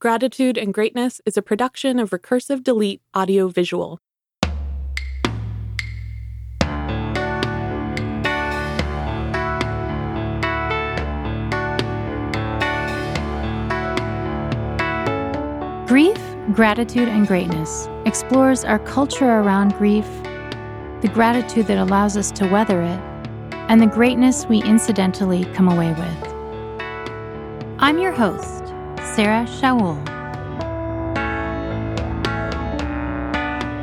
Gratitude and Greatness is a production of Recursive Delete Audio Visual. Grief, Gratitude, and Greatness explores our culture around grief, the gratitude that allows us to weather it, and the greatness we incidentally come away with. I'm your host, Sarah Shaul.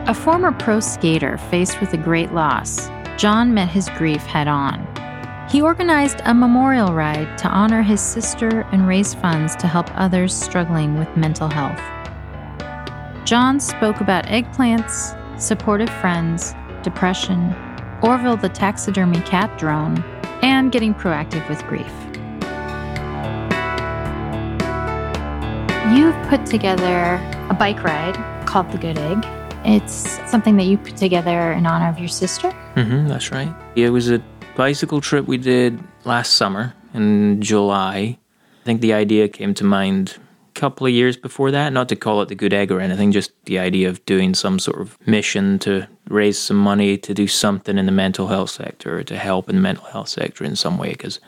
A former pro skater faced with a great loss, John met his grief head on. He organized a memorial ride to honor his sister and raise funds to help others struggling with mental health. John spoke about eggplants, supportive friends, depression, Orville the taxidermy cat drone, and getting proactive with grief. You've put together a bike ride called the Good Egg. It's something that you put together in honor of your sister. Mm-hmm, that's right. It was a bicycle trip we did last summer in July. I think the idea came to mind a couple of years before that, not to call it the good egg or anything, just the idea of doing some sort of mission to raise some money to do something in the mental health sector or to help in the mental health sector in some way because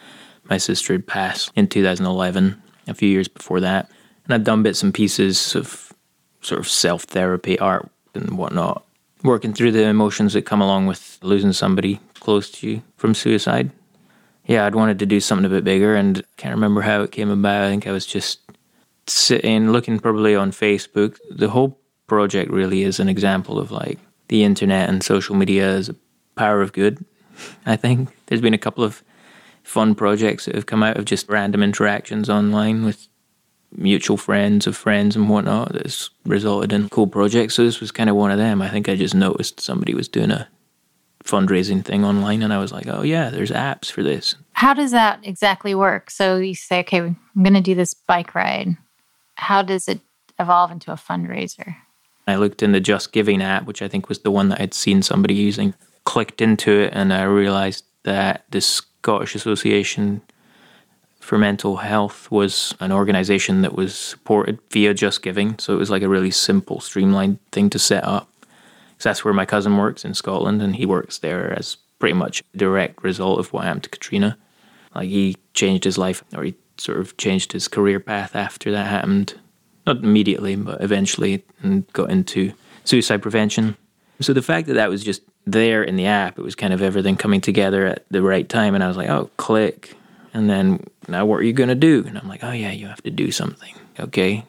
my sister had passed in 2011, a few years before that. And I'd done bits and pieces of sort of self therapy, art, and whatnot, working through the emotions that come along with losing somebody close to you from suicide. Yeah, I'd wanted to do something a bit bigger and I can't remember how it came about. I think I was just sitting looking probably on Facebook, the whole project really is an example of like the internet and social media as a power of good. I think there's been a couple of fun projects that have come out of just random interactions online with mutual friends of friends and whatnot that's resulted in cool projects. So this was kind of one of them. I think I just noticed somebody was doing a fundraising thing online and I was like, oh yeah, there's apps for this. How does that exactly work? So you say, okay, I'm going to do this bike ride how does it evolve into a fundraiser? I looked in the Just Giving app, which I think was the one that I'd seen somebody using, clicked into it, and I realized that the Scottish Association for Mental Health was an organization that was supported via Just Giving. So it was like a really simple, streamlined thing to set up. Because that's where my cousin works in Scotland, and he works there as pretty much a direct result of what happened to Katrina. Like he changed his life, or he sort of changed his career path after that happened. Not immediately, but eventually, and got into suicide prevention. So the fact that that was just there in the app, it was kind of everything coming together at the right time. And I was like, oh, click. And then now what are you going to do? And I'm like, oh, yeah, you have to do something. Okay.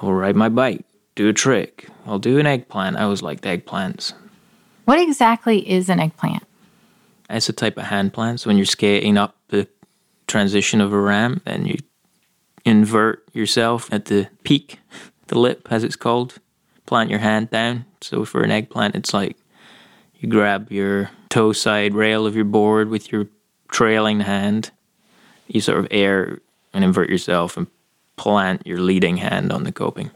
I'll ride my bike, do a trick. I'll do an eggplant. I was like, eggplants. What exactly is an eggplant? It's a type of hand plant. So when you're skating up the transition of a ramp and you invert yourself at the peak, the lip as it's called, plant your hand down. So for an eggplant, it's like you grab your toe side rail of your board with your trailing hand, you sort of air and invert yourself and plant your leading hand on the coping.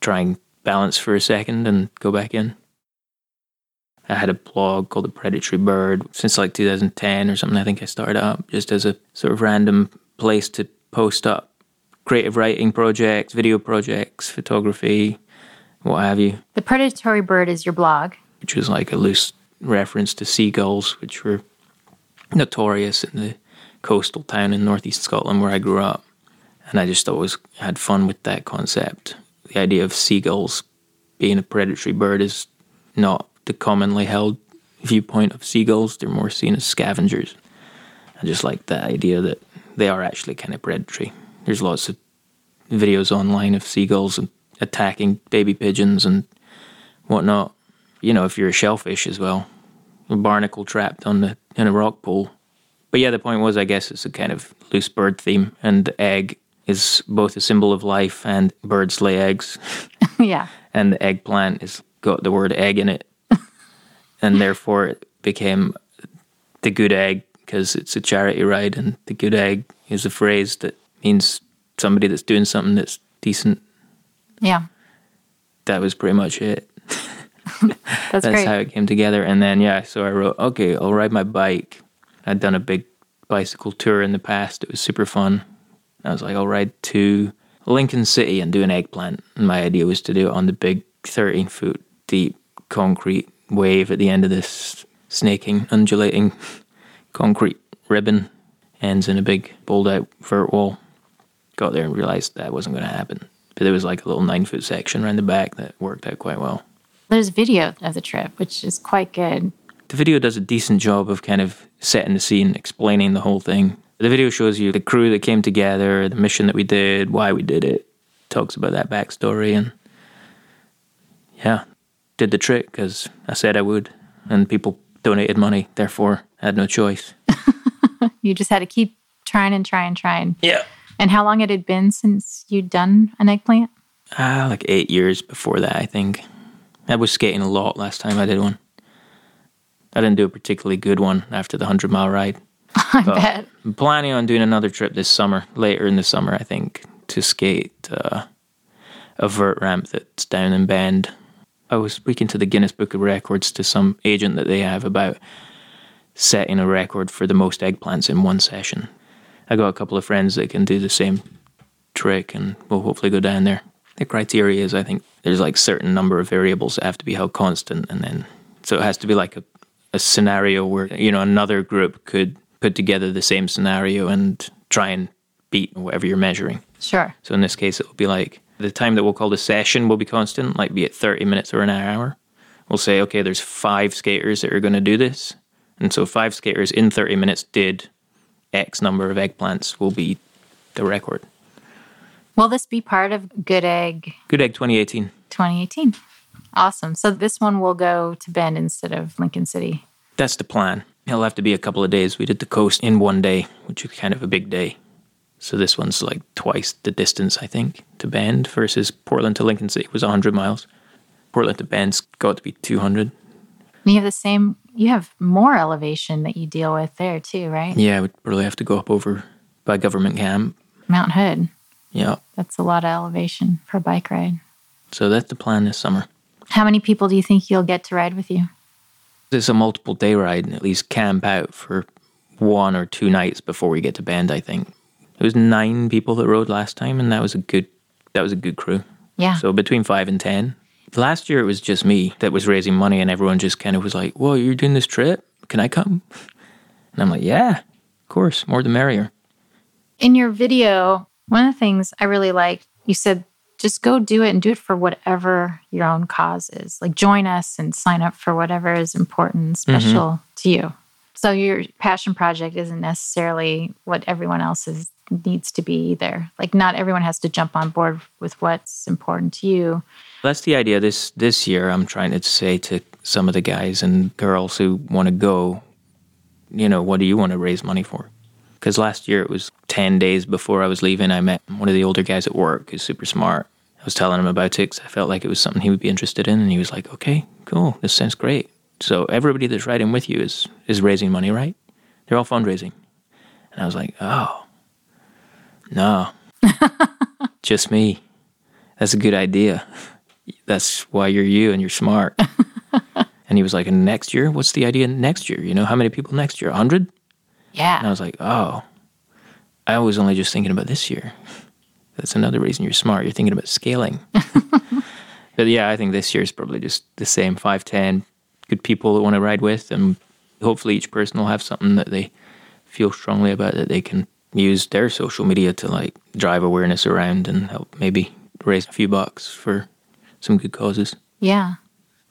Try and balance for a second and go back in. I had a blog called The Predatory Bird since like 2010 or something. I think I started up just as a sort of random place to post up creative writing projects, video projects, photography, what have you. The Predatory Bird is your blog, which was like a loose reference to seagulls, which were notorious in the coastal town in northeast Scotland where I grew up. And I just always had fun with that concept. The idea of seagulls being a predatory bird is not the commonly held viewpoint of seagulls. They're more seen as scavengers. I just like the idea that they are actually kind of predatory. There's lots of videos online of seagulls attacking baby pigeons and whatnot. You know, if you're a shellfish as well, a barnacle trapped on the in a rock pool. But yeah, the point was, I guess it's a kind of loose bird theme, and the egg is both a symbol of life and birds lay eggs. yeah. And the eggplant has got the word egg in it, and therefore it became the good egg because it's a charity ride, and the good egg is a phrase that means somebody that's doing something that's decent. Yeah, that was pretty much it. that's, that's how it came together, and then yeah, so I wrote, okay, I'll ride my bike. I'd done a big bicycle tour in the past; it was super fun. I was like, I'll ride to Lincoln City and do an eggplant. And my idea was to do it on the big 13 foot deep concrete wave at the end of this snaking, undulating concrete ribbon, ends in a big bowled out vert wall. Got there and realized that wasn't going to happen. But there was like a little nine foot section around the back that worked out quite well. There's video of the trip, which is quite good. The video does a decent job of kind of setting the scene, explaining the whole thing. The video shows you the crew that came together, the mission that we did, why we did it. Talks about that backstory, and yeah, did the trick because I said I would, and people donated money. Therefore, I had no choice. You just had to keep trying and trying and trying. Yeah. And how long it had been since you'd done an eggplant? Ah, like eight years before that, I think. I was skating a lot last time I did one. I didn't do a particularly good one after the 100 mile ride. I bet. I'm planning on doing another trip this summer, later in the summer, I think, to skate uh, a vert ramp that's down in Bend. I was speaking to the Guinness Book of Records to some agent that they have about setting a record for the most eggplants in one session. I got a couple of friends that can do the same trick, and we'll hopefully go down there. The criteria is, I think, there's like certain number of variables that have to be held constant, and then so it has to be like a, a scenario where you know another group could put together the same scenario and try and beat whatever you're measuring. Sure. So in this case, it will be like the time that we'll call the session will be constant, like be it 30 minutes or an hour. We'll say, okay, there's five skaters that are going to do this. And so five skaters in 30 minutes did X number of eggplants will be the record. Will this be part of Good Egg Good Egg 2018. 2018? Awesome. So this one will go to Bend instead of Lincoln City. That's the plan. It'll have to be a couple of days. We did the coast in one day, which is kind of a big day. So this one's like twice the distance, I think, to Bend versus Portland to Lincoln City was 100 miles. Portland to Bend's got to be 200. You have the same, you have more elevation that you deal with there too, right? Yeah, we'd probably have to go up over by government camp. Mount Hood. Yeah. That's a lot of elevation for a bike ride. So that's the plan this summer. How many people do you think you'll get to ride with you? It's a multiple day ride and at least camp out for one or two nights before we get to Bend, I think. It was nine people that rode last time and that was a good that was a good crew. Yeah. So between five and ten. Last year it was just me that was raising money and everyone just kind of was like, Whoa, you're doing this trip? Can I come? And I'm like, Yeah, of course, more the merrier. In your video, one of the things I really liked, you said just go do it and do it for whatever your own cause is. Like join us and sign up for whatever is important and mm-hmm. special to you. So your passion project isn't necessarily what everyone else's needs to be either. Like not everyone has to jump on board with what's important to you. That's the idea. This this year, I'm trying to say to some of the guys and girls who want to go, you know, what do you want to raise money for? Because last year it was ten days before I was leaving. I met one of the older guys at work who's super smart. I was telling him about it 'cause I felt like it was something he would be interested in, and he was like, "Okay, cool. This sounds great." So everybody that's riding with you is is raising money, right? They're all fundraising, and I was like, "Oh, no, just me. That's a good idea." that's why you're you and you're smart. and he was like, and next year, what's the idea next year? You know, how many people next year? 100? And I was like, oh, I was only just thinking about this year. That's another reason you're smart. You're thinking about scaling. but yeah, I think this year is probably just the same five, ten good people that want to ride with. And hopefully each person will have something that they feel strongly about that they can use their social media to like drive awareness around and help maybe raise a few bucks for some good causes. Yeah.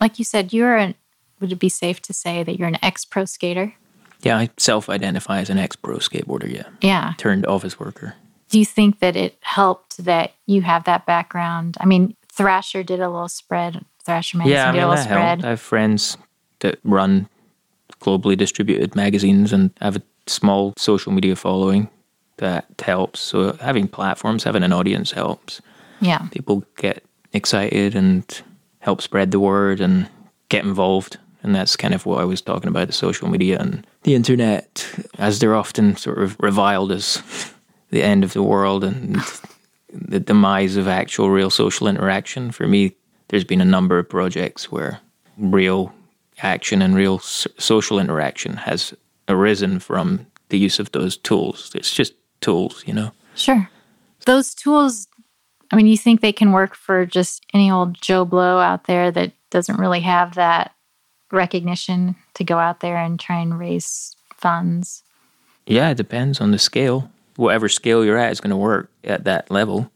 Like you said, you're an would it be safe to say that you're an ex pro skater? Yeah, I self identify as an ex pro skateboarder, yeah. Yeah. Turned office worker. Do you think that it helped that you have that background? I mean, Thrasher did a little spread. Thrasher magazine yeah, I did a little spread. helped. I have friends that run globally distributed magazines and have a small social media following that helps. So having platforms, having an audience helps. Yeah. People get excited and help spread the word and get involved. And that's kind of what I was talking about the social media and the internet, as they're often sort of reviled as the end of the world and the demise of actual real social interaction. For me, there's been a number of projects where real action and real social interaction has arisen from the use of those tools. It's just tools, you know? Sure. Those tools I mean, you think they can work for just any old Joe Blow out there that doesn't really have that recognition to go out there and try and raise funds? Yeah, it depends on the scale. Whatever scale you're at is going to work at that level.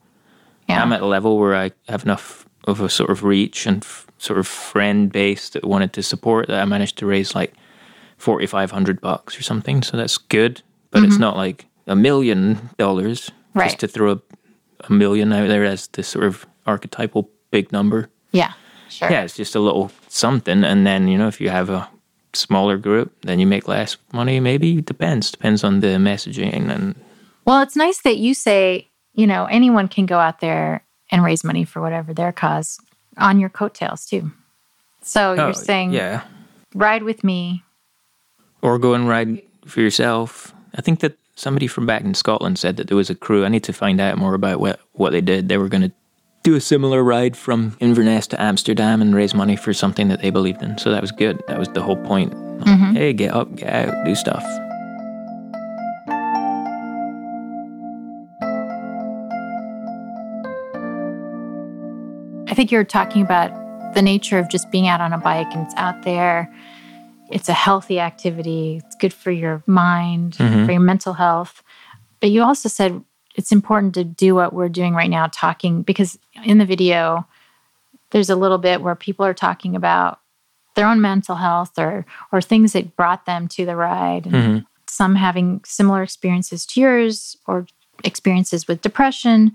Yeah. I'm at a level where I have enough of a sort of reach and f- sort of friend base that wanted to support that I managed to raise like 4500 bucks or something. So that's good, but it's mm-hmm. not like a million dollars Right. just to throw a, a million out there as this sort of archetypal big number. yeah, sure. Yeah, it's just a little something. And then, you know, if you have a smaller group, then you make less money. Maybe depends. Depends on the messaging. And Well, it's nice that you say, you know, anyone can go out there and raise money for whatever their cause on your coattails too. So Oh, you're saying, yeah. ride with me. Or go and ride for yourself. I think that somebody from back in Scotland said that there was a crew. I need to find out more about what, what they did. They were going to do a similar ride from Inverness to Amsterdam and raise money for something that they believed in. So that was good. That was the whole point. Like, Hey, get up, get out, do stuff. I think you're talking about the nature of just being out on a bike and it's out there. It's a healthy activity. It's good for your mind, mm-hmm. for your mental health. But you also said it's important to do what we're doing right now, talking, because in the video, there's a little bit where people are talking about their own mental health or or things that brought them to the ride and mm-hmm. some having similar experiences to yours or experiences with depression.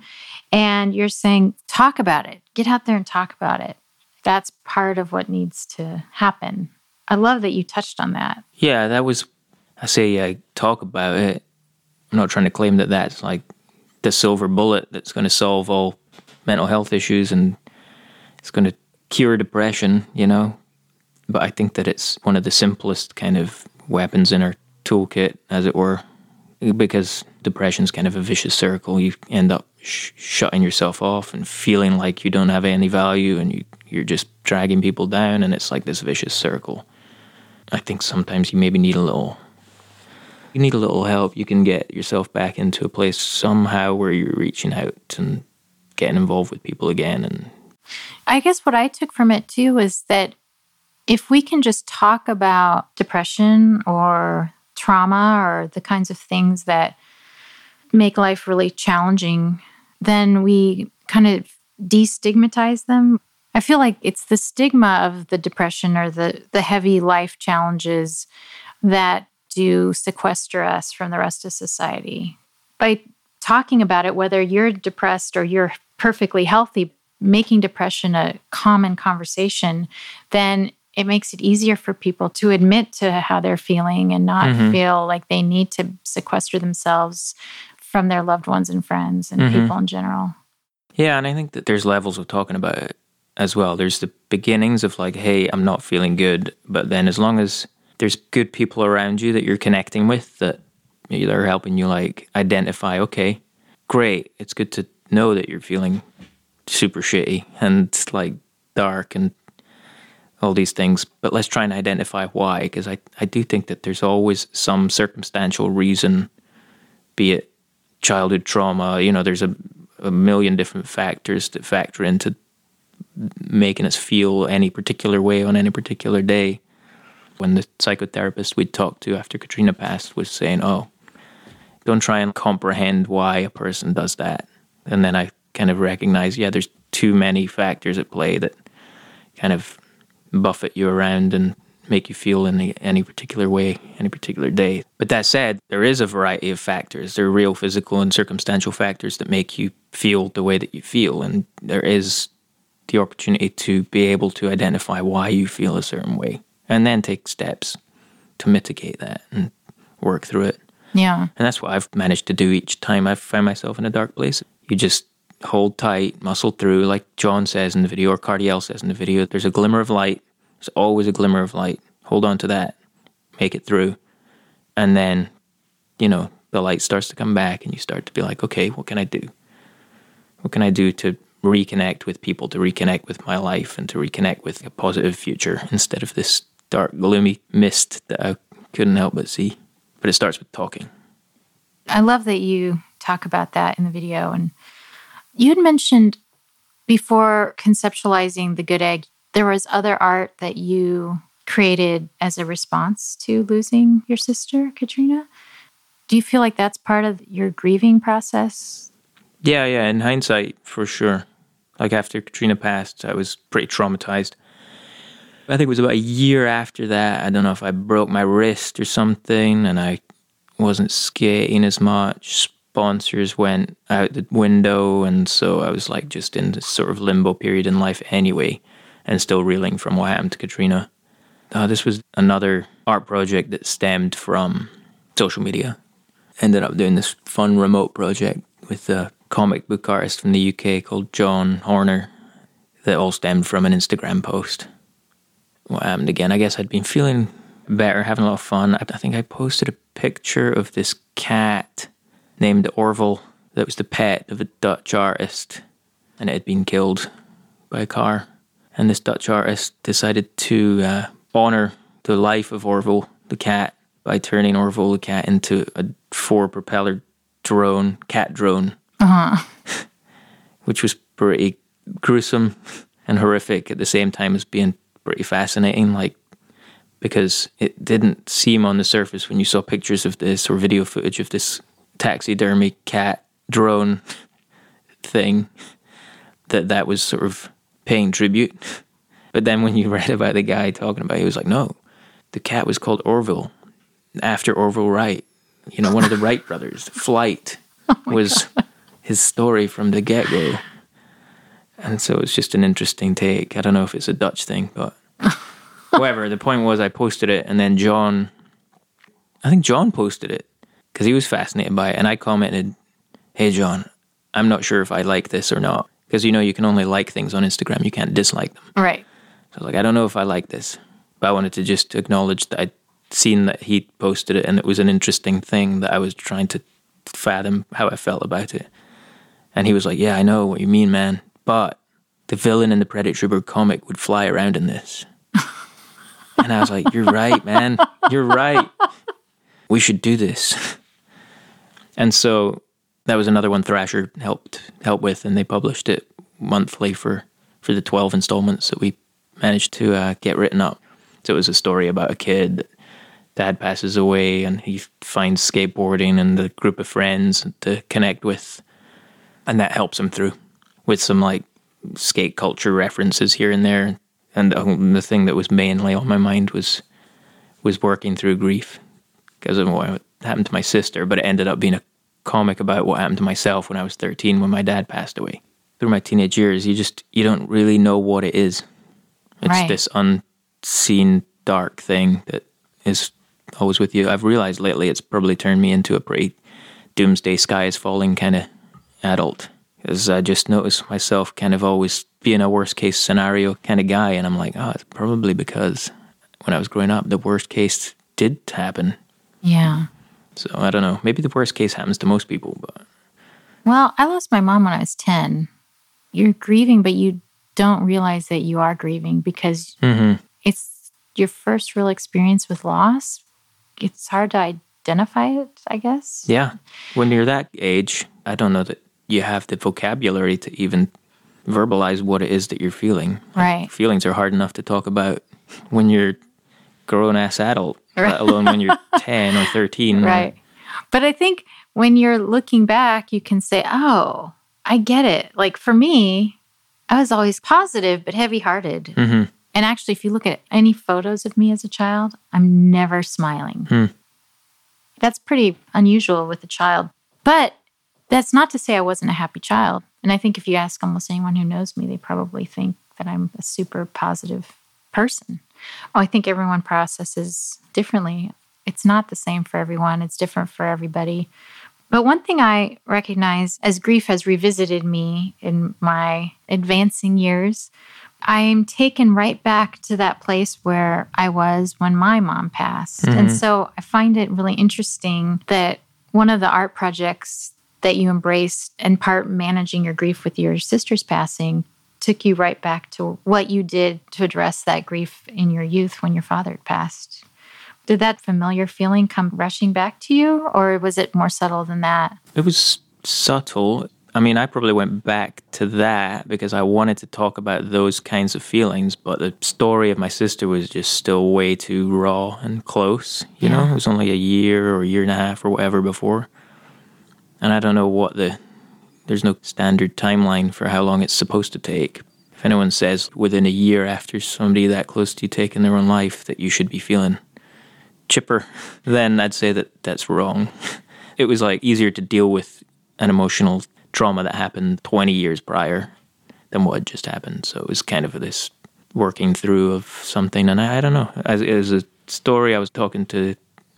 And you're saying talk about it. Get out there and talk about it. That's part of what needs to happen. I love that you touched on that. Yeah, that was. I say I talk about it. I'm not trying to claim that that's like the silver bullet that's going to solve all mental health issues and it's going to cure depression, you know. But I think that it's one of the simplest kind of weapons in our toolkit, as it were, because depression's kind of a vicious circle. You end up sh- shutting yourself off and feeling like you don't have any value, and you you're just dragging people down, and it's like this vicious circle. I think sometimes you maybe need a little you need a little help. You can get yourself back into a place somehow where you're reaching out and getting involved with people again and I guess what I took from it too was that if we can just talk about depression or trauma or the kinds of things that make life really challenging, then we kind of destigmatize them. I feel like it's the stigma of the depression or the, the heavy life challenges that do sequester us from the rest of society. By talking about it, whether you're depressed or you're perfectly healthy, making depression a common conversation, then it makes it easier for people to admit to how they're feeling and not mm-hmm. feel like they need to sequester themselves from their loved ones and friends and mm-hmm. people in general. Yeah, and I think that there's levels of talking about it as well. There's the beginnings of like, hey, I'm not feeling good, but then as long as there's good people around you that you're connecting with that that are helping you like identify, okay, great. It's good to know that you're feeling super shitty and like dark and all these things, but let's try and identify why because I I do think that there's always some circumstantial reason be it childhood trauma, you know, there's a, a million different factors that factor into making us feel any particular way on any particular day. When the psychotherapist we'd talked to after Katrina passed was saying, Oh, don't try and comprehend why a person does that. And then I kind of recognize, yeah, there's too many factors at play that kind of buffet you around and make you feel in any, any particular way, any particular day. But that said, there is a variety of factors. There are real physical and circumstantial factors that make you feel the way that you feel. And there is the opportunity to be able to identify why you feel a certain way and then take steps to mitigate that and work through it. Yeah. And that's what I've managed to do each time I've found myself in a dark place. You just hold tight, muscle through, like John says in the video, or Cardiel says in the video. There's a glimmer of light. There's always a glimmer of light. Hold on to that, make it through. And then, you know, the light starts to come back and you start to be like, okay, what can I do? What can I do to reconnect with people, to reconnect with my life, and to reconnect with a positive future instead of this dark, gloomy mist that I couldn't help but see? But it starts with talking. I love that you talk about that in the video. And You had mentioned before conceptualizing the good egg, there was other art that you created as a response to losing your sister, Katrina. Do you feel like that's part of your grieving process? Yeah, yeah. In hindsight, for sure. Like after Katrina passed, I was pretty traumatized. I think it was about a year after that. I don't know if I broke my wrist or something, and I wasn't skating as much. Sponsors went out the window, and so I was like just in this sort of limbo period in life anyway, and still reeling from what happened to Katrina. Uh, this was another art project that stemmed from social media. Ended up doing this fun remote project with a comic book artist from the UK called John Horner that all stemmed from an Instagram post. What happened again? I guess I'd been feeling better, having a lot of fun. I, I think I posted a picture of this cat named Orville that was the pet of a Dutch artist and it had been killed by a car. And this Dutch artist decided to uh, honor the life of Orville, the cat, by turning Orville the cat into a four propeller drone, cat drone, Uh-huh. which was pretty gruesome and horrific at the same time as being pretty fascinating. Like, because it didn't seem on the surface when you saw pictures of this or video footage of this taxidermy cat drone thing that that was sort of paying tribute. But then when you read about the guy talking about it, he was like, no, the cat was called Orville after Orville Wright, you know, one of the Wright brothers. Flight oh was his story from the get go. And so it's just an interesting take. I don't know if it's a Dutch thing, but however, the point was I posted it and then John, I think John posted it because he was fascinated by it. And I commented, Hey, John, I'm not sure if I like this or not. Because you know, you can only like things on Instagram, you can't dislike them. Right. So I was like, I don't know if I like this, but I wanted to just acknowledge that I'd seen that he posted it and it was an interesting thing that I was trying to fathom how I felt about it. And he was like, Yeah, I know what you mean, man, but the villain in the Predator Bird comic would fly around in this. and I was like, You're right, man. You're right. We should do this. And so that was another one Thrasher helped help with, and they published it monthly for for the twelve installments that we managed to uh, get written up. So it was a story about a kid. That dad passes away, and he finds skateboarding and the group of friends to connect with, and that helps him through with some like skate culture references here and there. And the, the thing that was mainly on my mind was was working through grief because of what happened to my sister, but it ended up being a comic about what happened to myself when I was 13 when my dad passed away. Through my teenage years, you just you don't really know what it is. It's Right. this unseen dark thing that is always with you. I've realized lately it's probably turned me into a pretty doomsday sky is falling kind of adult because I just noticed myself kind of always being a worst case scenario kind of guy, and I'm like, oh, it's probably because when I was growing up, the worst case did happen. Yeah. So I don't know. Maybe the worst case happens to most people, but Well, I lost my mom when I was 10. You're grieving, but you don't realize that you are grieving because mm-hmm. it's your first real experience with loss. It's hard to identify it, I guess. yeah, when you're that age, I don't know that you have the vocabulary to even verbalize what it is that you're feeling. Right. Feelings are hard enough to talk about when you're grown ass adult, let alone when you're 10 or 13. Right. But I think when you're looking back, you can say, oh, I get it. Like for me, I was always positive but heavy hearted. Mhm. And actually, if you look at any photos of me as a child, I'm never smiling. Hmm. That's pretty unusual with a child. But that's not to say I wasn't a happy child. And I think if you ask almost anyone who knows me, they probably think that I'm a super positive person. Oh, I think everyone processes differently. It's not the same for everyone, it's different for everybody. But one thing I recognize as grief has revisited me in my advancing years, I'm taken right back to that place where I was when my mom passed. And mm-hmm. so I find it really interesting that one of the art projects that you embraced, and part managing your grief with your sister's passing, took you right back to what you did to address that grief in your youth when your father had passed. Did that familiar feeling come rushing back to you, or was it more subtle than that? It was subtle. I mean, I probably went back to that because I wanted to talk about those kinds of feelings, but the story of my sister was just still way too raw and close. You know, it was only a year or a year and a half or whatever before. And I don't know what the, there's no standard timeline for how long it's supposed to take. If anyone says within a year after somebody that close to you taking their own life that you should be feeling chipper, then I'd say that that's wrong. It was like easier to deal with an emotional trauma that happened 20 years prior than what just happened. So it was kind of this working through of something. And I, I don't know, as a story, I was talking to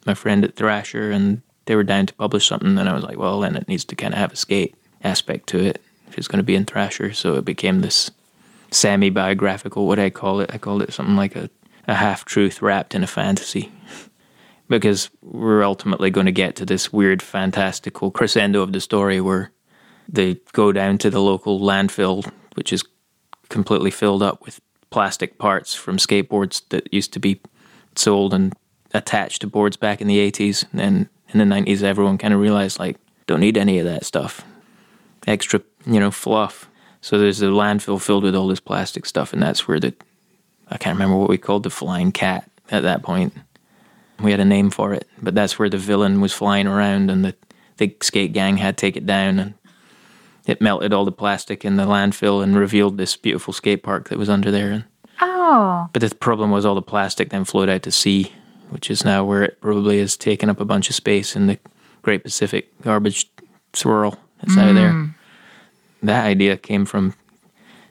my friend at Thrasher and they were down to publish something. And I was like, well, then it needs to kind of have a skate aspect to it if it's going to be in Thrasher. So it became this semi biographical, what I call it. I called it something like a, a half truth wrapped in a fantasy. because we're ultimately going to get to this weird, fantastical crescendo of the story where they go down to the local landfill, which is completely filled up with plastic parts from skateboards that used to be sold and attached to boards back in the 80s. And in the 90s, everyone kind of realized, like, don't need any of that stuff. Extra, you know, fluff. So there's a landfill filled with all this plastic stuff, and that's where the, I can't remember what we called the flying cat at that point. We had a name for it, but that's where the villain was flying around, and the, the skate gang had to take it down and it melted all the plastic in the landfill and revealed this beautiful skate park that was under there. Oh. But the problem was all the plastic then flowed out to sea, which is now where it probably has taken up a bunch of space in the Great Pacific garbage swirl that's mm. out there. Mm. That idea came from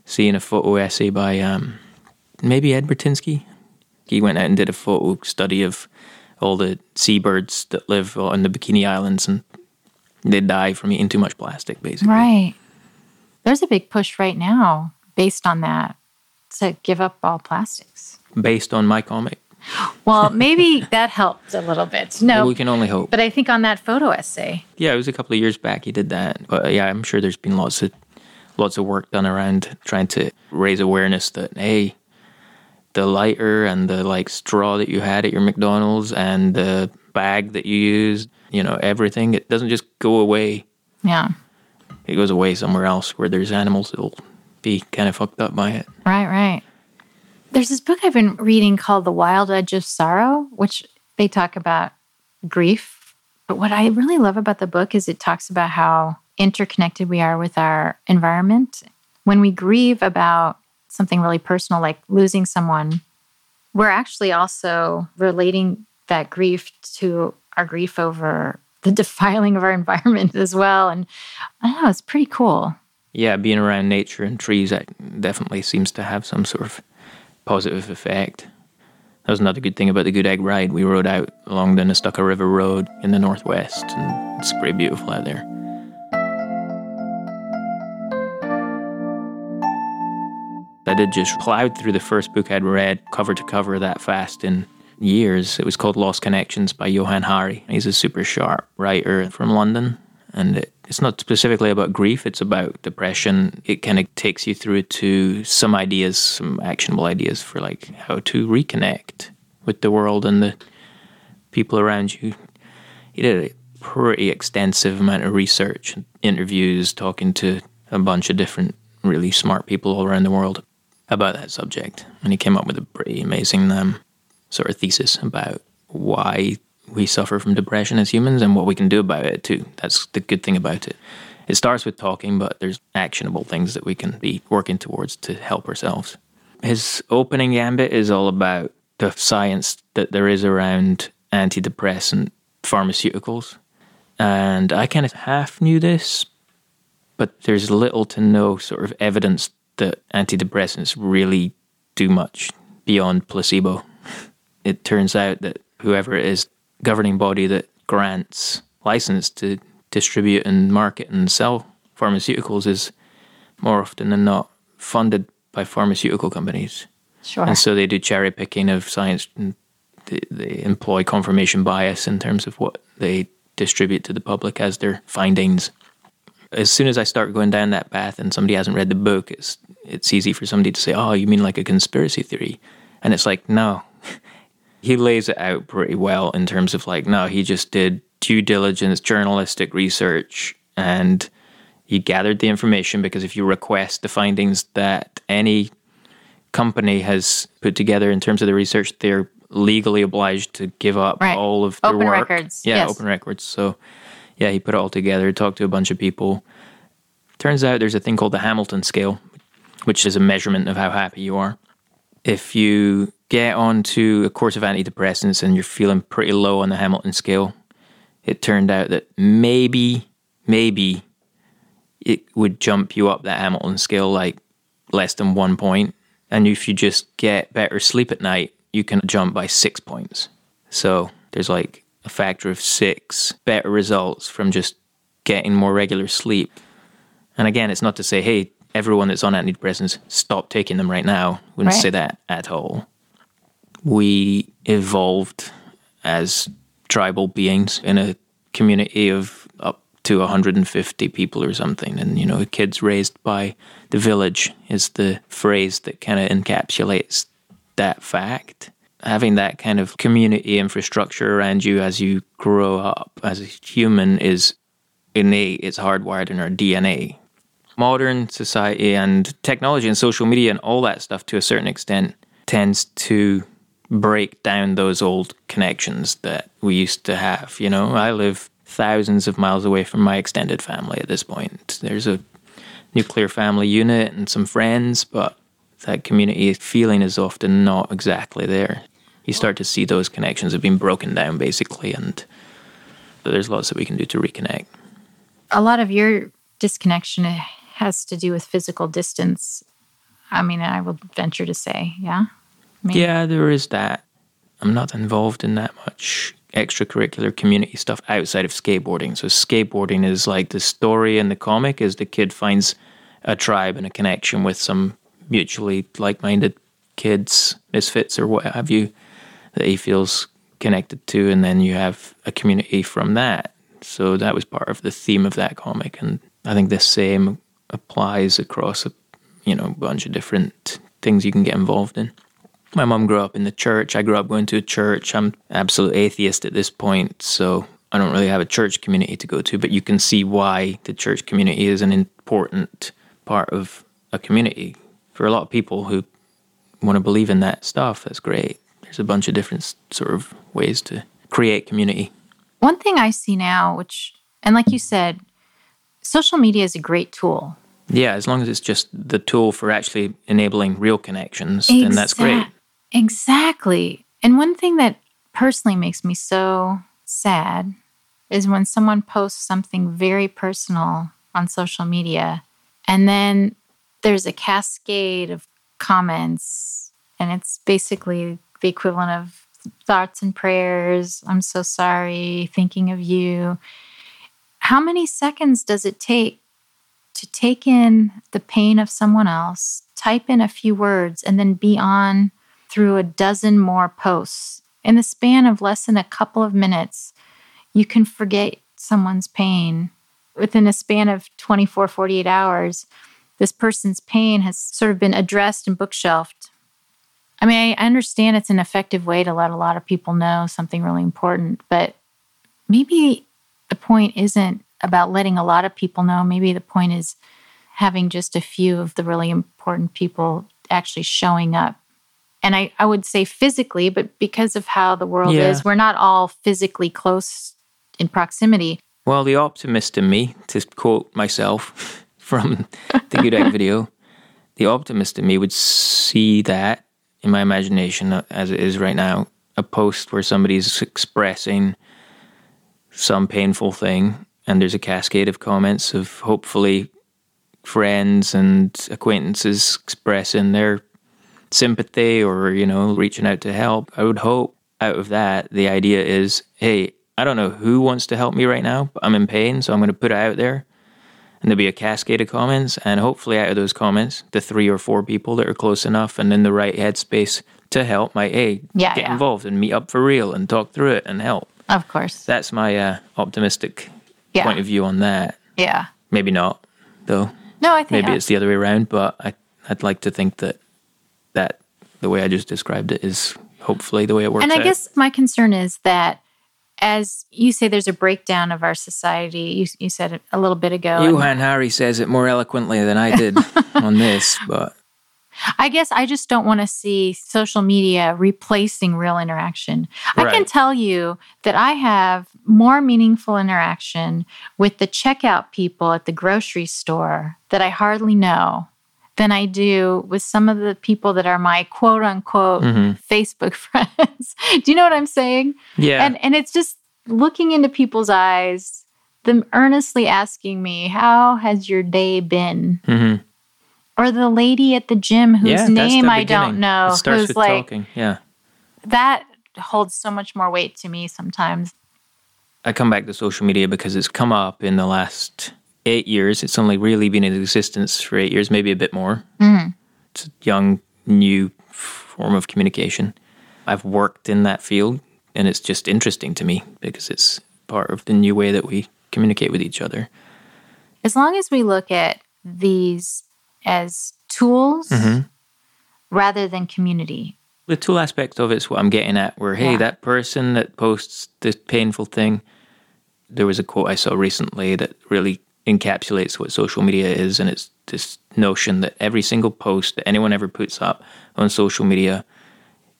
seeing a photo essay by um, maybe Ed Burtynsky. He went out and did a photo study of all the seabirds that live on the Bikini Islands and they die from eating too much plastic, basically. Right. There's a big push right now based on that to give up all plastics. Based on my comic. Well, maybe that helped a little bit. No, well, we can only hope. But I think on that photo essay. Yeah, it was a couple of years back he did that. But yeah, I'm sure there's been lots of lots of work done around trying to raise awareness that hey, the lighter and the like straw that you had at your McDonald's and the bag that you used you know, everything. It doesn't just go away. Yeah. It goes away somewhere else where there's animals that'll be kind of fucked up by it. Right, right. There's this book I've been reading called The Wild Edge of Sorrow, which they talk about grief. But what I really love about the book is it talks about how interconnected we are with our environment. When we grieve about something really personal, like losing someone, we're actually also relating that grief to our grief over the defiling of our environment as well. And I don't know, it's pretty cool. Yeah, being around nature and trees definitely seems to have some sort of positive effect. That was another good thing about the Good Egg ride. We rode out along the Nestucca River Road in the northwest, and it's pretty beautiful out there. I did just plowed through the first book I'd read cover to cover that fast in years. It was called Lost Connections by Johann Hari. He's a super sharp writer from London. And it, it's not specifically about grief, it's about depression. It kind of takes you through to some ideas, some actionable ideas for like how to reconnect with the world and the people around you. He did a pretty extensive amount of research, interviews, talking to a bunch of different really smart people all around the world about that subject. And he came up with a pretty amazing um, sort of thesis about why we suffer from depression as humans and what we can do about it too. That's the good thing about it. It starts with talking, but there's actionable things that we can be working towards to help ourselves. His opening gambit is all about the science that there is around antidepressant pharmaceuticals. And I kind of half knew this, but there's little to no sort of evidence that antidepressants really do much beyond placebo it turns out that whoever it is governing body that grants license to distribute and market and sell pharmaceuticals is more often than not funded by pharmaceutical companies. Sure. And so they do cherry picking of science and they, they employ confirmation bias in terms of what they distribute to the public as their findings. As soon as I start going down that path and somebody hasn't read the book, it's it's easy for somebody to say, "Oh, you mean like a conspiracy theory?" And it's like, no, he lays it out pretty well in terms of like, no, he just did due diligence, journalistic research, and He gathered the information because if you request the findings that any company has put together in terms of the research, they're legally obliged to give up Right. all of their Open work. records, Yeah, yes. open records. So, yeah, he put it all together, talked to a bunch of people. Turns out there's a thing called the Hamilton scale, which is a measurement of how happy you are. If you get onto a course of antidepressants and you're feeling pretty low on the Hamilton scale, it turned out that maybe, maybe it would jump you up that Hamilton scale like less than one point. And if you just get better sleep at night, you can jump by six points. So there's like a factor of six better results from just getting more regular sleep. And again, it's not to say, hey, everyone that's on antidepressants, stop taking them right now. Wouldn't Right. say that at all. We evolved as tribal beings in a community of up to 150 people or something. And, you know, kids raised by the village is the phrase that kind of encapsulates that fact. Having that kind of community infrastructure around you as you grow up as a human is innate, it's hardwired in our DNA. Modern society and technology and social media and all that stuff to a certain extent tends to break down those old connections that we used to have. You know, I live thousands of miles away from my extended family at this point. There's a nuclear family unit and some friends, but that community feeling is often not exactly there. You start to see those connections have been broken down basically, and there's lots that we can do to reconnect. A lot of your disconnection has to do with physical distance. I mean, I will venture to say, yeah. Maybe. Yeah, there is that. I'm not involved in that much extracurricular community stuff outside of skateboarding. So skateboarding is like the story in the comic is the kid finds a tribe and a connection with some mutually like-minded kids, misfits or what have you that he feels connected to and then you have a community from that. So that was part of the theme of that comic and I think the same applies across a you know bunch of different things you can get involved in. My mom grew up in the church. I grew up going to a church. I'm absolute atheist at this point, so I don't really have a church community to go to, but you can see why the church community is an important part of a community. For a lot of people who want to believe in that stuff, that's great. There's a bunch of different sort of ways to create community. One thing I see now, which, and like you said, social media is a great tool. Yeah, as long as it's just the tool for actually enabling real connections, then that's great. Exactly. And one thing that personally makes me so sad is when someone posts something very personal on social media and then there's a cascade of comments and it's basically the equivalent of thoughts and prayers. I'm so sorry, thinking of you. How many seconds does it take to take in the pain of someone else, type in a few words, and then be on through a dozen more posts? In the span of less than a couple of minutes, you can forget someone's pain. Within a span of 24, 48 hours, this person's pain has sort of been addressed and bookshelved. I mean, I understand it's an effective way to let a lot of people know something really important, but maybe the point isn't about letting a lot of people know. Maybe the point is having just a few of the really important people actually showing up. And I, I would say physically, but because of how the world Yeah. is, we're not all physically close in proximity. Well, the optimist in me, to quote myself from the Good Egg video, the optimist in me would see that in my imagination as it is right now a post where somebody's expressing some painful thing, and there's a cascade of comments of hopefully friends and acquaintances expressing their sympathy or, you know, reaching out to help. I would hope out of that, the idea is hey, I don't know who wants to help me right now, but I'm in pain, so I'm going to put it out there. And there'll be a cascade of comments, and hopefully, out of those comments, the three or four people that are close enough and in the right headspace to help might, hey, Yeah, get yeah. involved and meet up for real and talk through it and help. Of course. That's my uh, optimistic Yeah. point of view on that. yeah. Maybe not, though. No, I think Maybe it's the other way around, but I, I'd like to think that that the way I just described it is hopefully the way it works And I out. guess my concern is that as you say, there's a breakdown of our society. You, you said it a little bit ago. Johann Hari says it more eloquently than I did on this, but I guess I just don't want to see social media replacing real interaction. I can tell you that I have more meaningful interaction with the checkout people at the grocery store that I hardly know than I do with some of the people that are my quote unquote Mhm. Facebook friends. do you know what I'm saying? yeah. And and it's just looking into people's eyes, them earnestly asking me, "How has your day been?" Mhm. Or the lady at the gym whose yeah, name I don't know, It starts who's with like talking. Yeah. that holds so much more weight to me sometimes. I come back to social media because it's come up in the last eight years. It's only really been in existence for eight years, maybe a bit more. Mhm. It's a young, new form of communication. I've worked in that field, and it's just interesting to me because it's part of the new way that we communicate with each other. As long as we look at these as tools Mhm. rather than community. The tool aspect of it's what I'm getting at. Where hey, Yeah. that person that posts this painful thing. There was a quote I saw recently that really encapsulates what social media is, and it's this notion that every single post that anyone ever puts up on social media,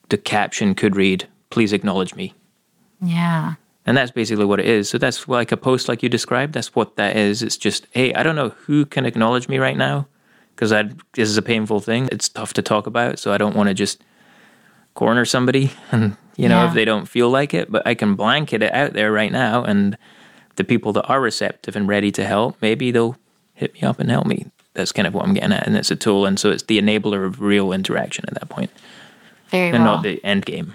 the caption could read, "Please acknowledge me." Yeah. And that's basically what it is. So that's like a post like you described. That's what that is. It's just, hey, I don't know who can acknowledge me right now because this is a painful thing. It's tough to talk about. So I don't want to just corner somebody and, you know, Yeah. if they don't feel like it, but I can blanket it out there right now. And the people that are receptive and ready to help, maybe they'll hit me up and help me. That's kind of what I'm getting at. And it's a tool. And so it's the enabler of real interaction at that point Very and well. not the end game.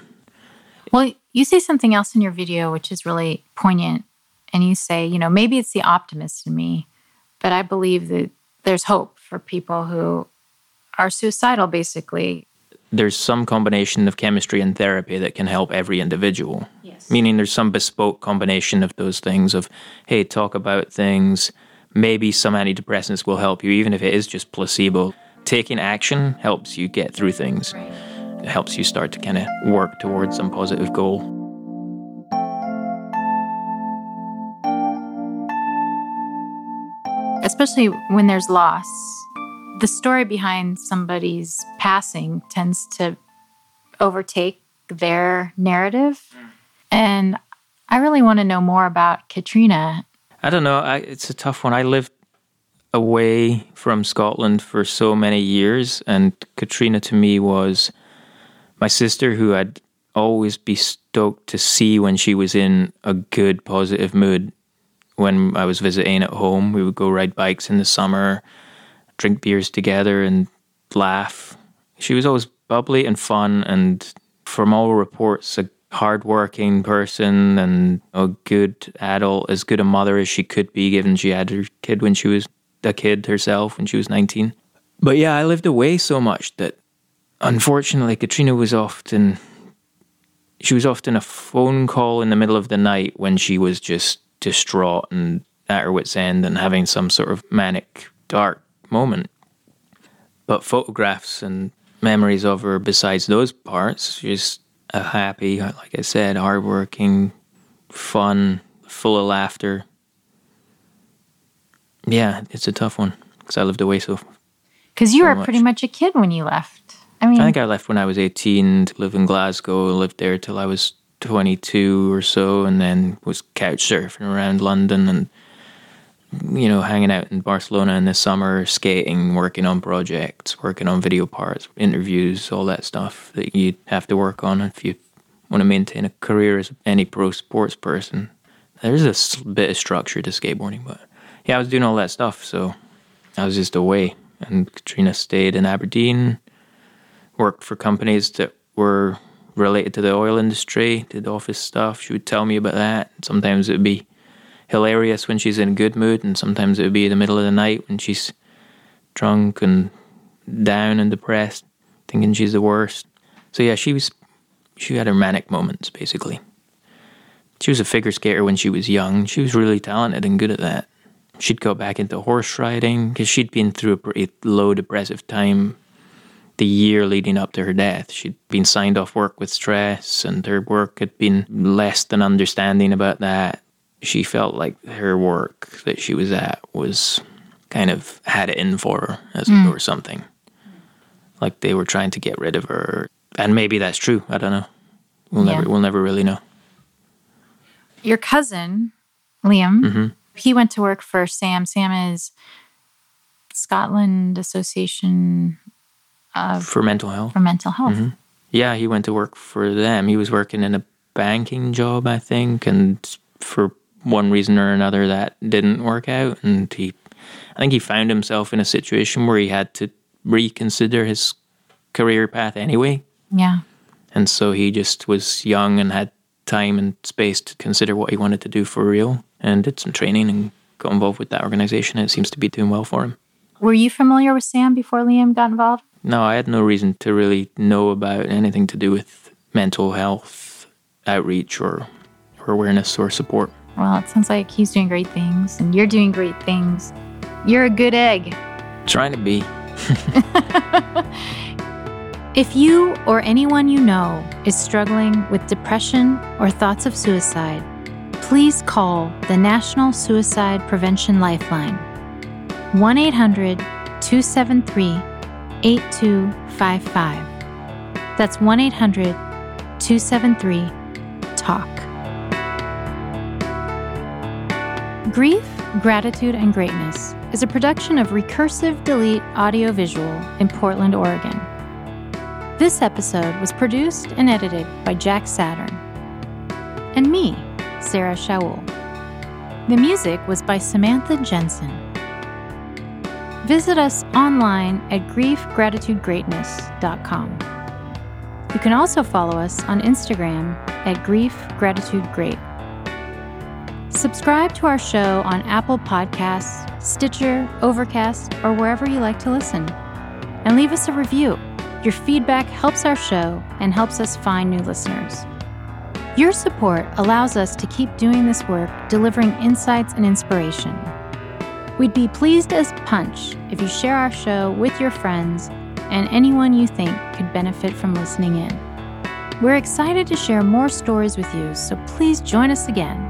Well, you say something else in your video which is really poignant. And you say, you know, maybe it's the optimist in me, but I believe that there's hope for people who are suicidal, basically. there's some combination of chemistry and therapy that can help every individual. Yes. Meaning there's some bespoke combination of those things of, hey, talk about things. Maybe some antidepressants will help you, even if it is just placebo. Taking action helps you get through things. It helps you start to kind of work towards some positive goal. Especially when there's loss. The story behind somebody's passing tends to overtake their narrative. Mm. And I really want to know more about Katrina. I don't know. I, it's a tough one. I lived away from Scotland for so many years, and Katrina to me was my sister who I'd always be stoked to see when she was in a good, positive mood. When I was visiting at home, we would go ride bikes in the summer, drink beers together, and laugh. She was always bubbly and fun, and from all reports, a hardworking person and a good adult, as good a mother as she could be, given she had her kid when she was a kid herself when she was 19. But yeah, I lived away so much that unfortunately, Katrina was often she was often a phone call in the middle of the night when she was just distraught and at her wits' end and having some sort of manic, dark moment. But photographs and memories of her besides those parts, she's a happy, like I said, hardworking, fun, full of laughter. Yeah, it's a tough one because I lived away so. Because you So were much. pretty much a kid when you left. I mean, I think I left when I was 18 to live in Glasgow. Lived there till I was 22 or so, and then was couch surfing around London and you know hanging out in Barcelona in the summer, skating, working on projects, working on video parts, interviews, all that stuff that you have to work on if you want to maintain a career as any pro sports person. There's a bit of structure to skateboarding, but yeah, I was doing all that stuff, so I was just away. And Katrina stayed in Aberdeen worked for companies that were related to the oil industry, did office stuff. She would tell me about that. Sometimes it would be hilarious when she's in a good mood, and sometimes it would be in the middle of the night when she's drunk and down and depressed, thinking she's the worst. So yeah, she was she had her manic moments basically. She was a figure skater when she was young. She was really talented and good at that. She'd go back into horse riding because she'd been through a pretty low depressive time the year leading up to her death. She'd been signed off work with stress, and her work had been less than understanding about that. She felt like her work that she was at was kind of had it in for her, as mm. or something. Like they were trying to get rid of her, and maybe that's true. I don't know. We'll yeah. never we'll never really know. Your cousin Liam, mm-hmm. he went to work for SAM. SAM is Scotland Association for mental health. For mental health. Mm-hmm. Yeah, he went to work for them. He was working in a banking job, I think, and for one reason or another, that didn't work out. And he, I think, he found himself in a situation where he had to reconsider his career path anyway. Yeah. And so he just was young and had time and space to consider what he wanted to do for real and did some training and got involved with that organization. And it seems to be doing well for him. Were you familiar with Sam before Liam got involved? No, I had no reason to really know about anything to do with mental health outreach or, or awareness or support. Well, it sounds like he's doing great things and you're doing great things. You're a good egg. Trying to be. if you or anyone you know is struggling with depression or thoughts of suicide, please call the National Suicide Prevention Lifeline 1 800 273 8255. That's 1 800 273 TALK. Grief, Gratitude, and Greatness is a production of Recursive Delete Audiovisual in Portland, Oregon. This episode was produced and edited by Jack Saturn. And me, Sarah Shaul. The music was by Samantha Jensen. Visit us online at griefgratitudegreatness.com. You can also follow us on Instagram at griefgratitudegreat. Subscribe to our show on Apple Podcasts, Stitcher, Overcast, or wherever you like to listen. And leave us a review. Your feedback helps our show and helps us find new listeners. Your support allows us to keep doing this work, delivering insights and inspiration. We'd be pleased as punch if you share our show with your friends and anyone you think could benefit from listening in. We're excited to share more stories with you, so please join us again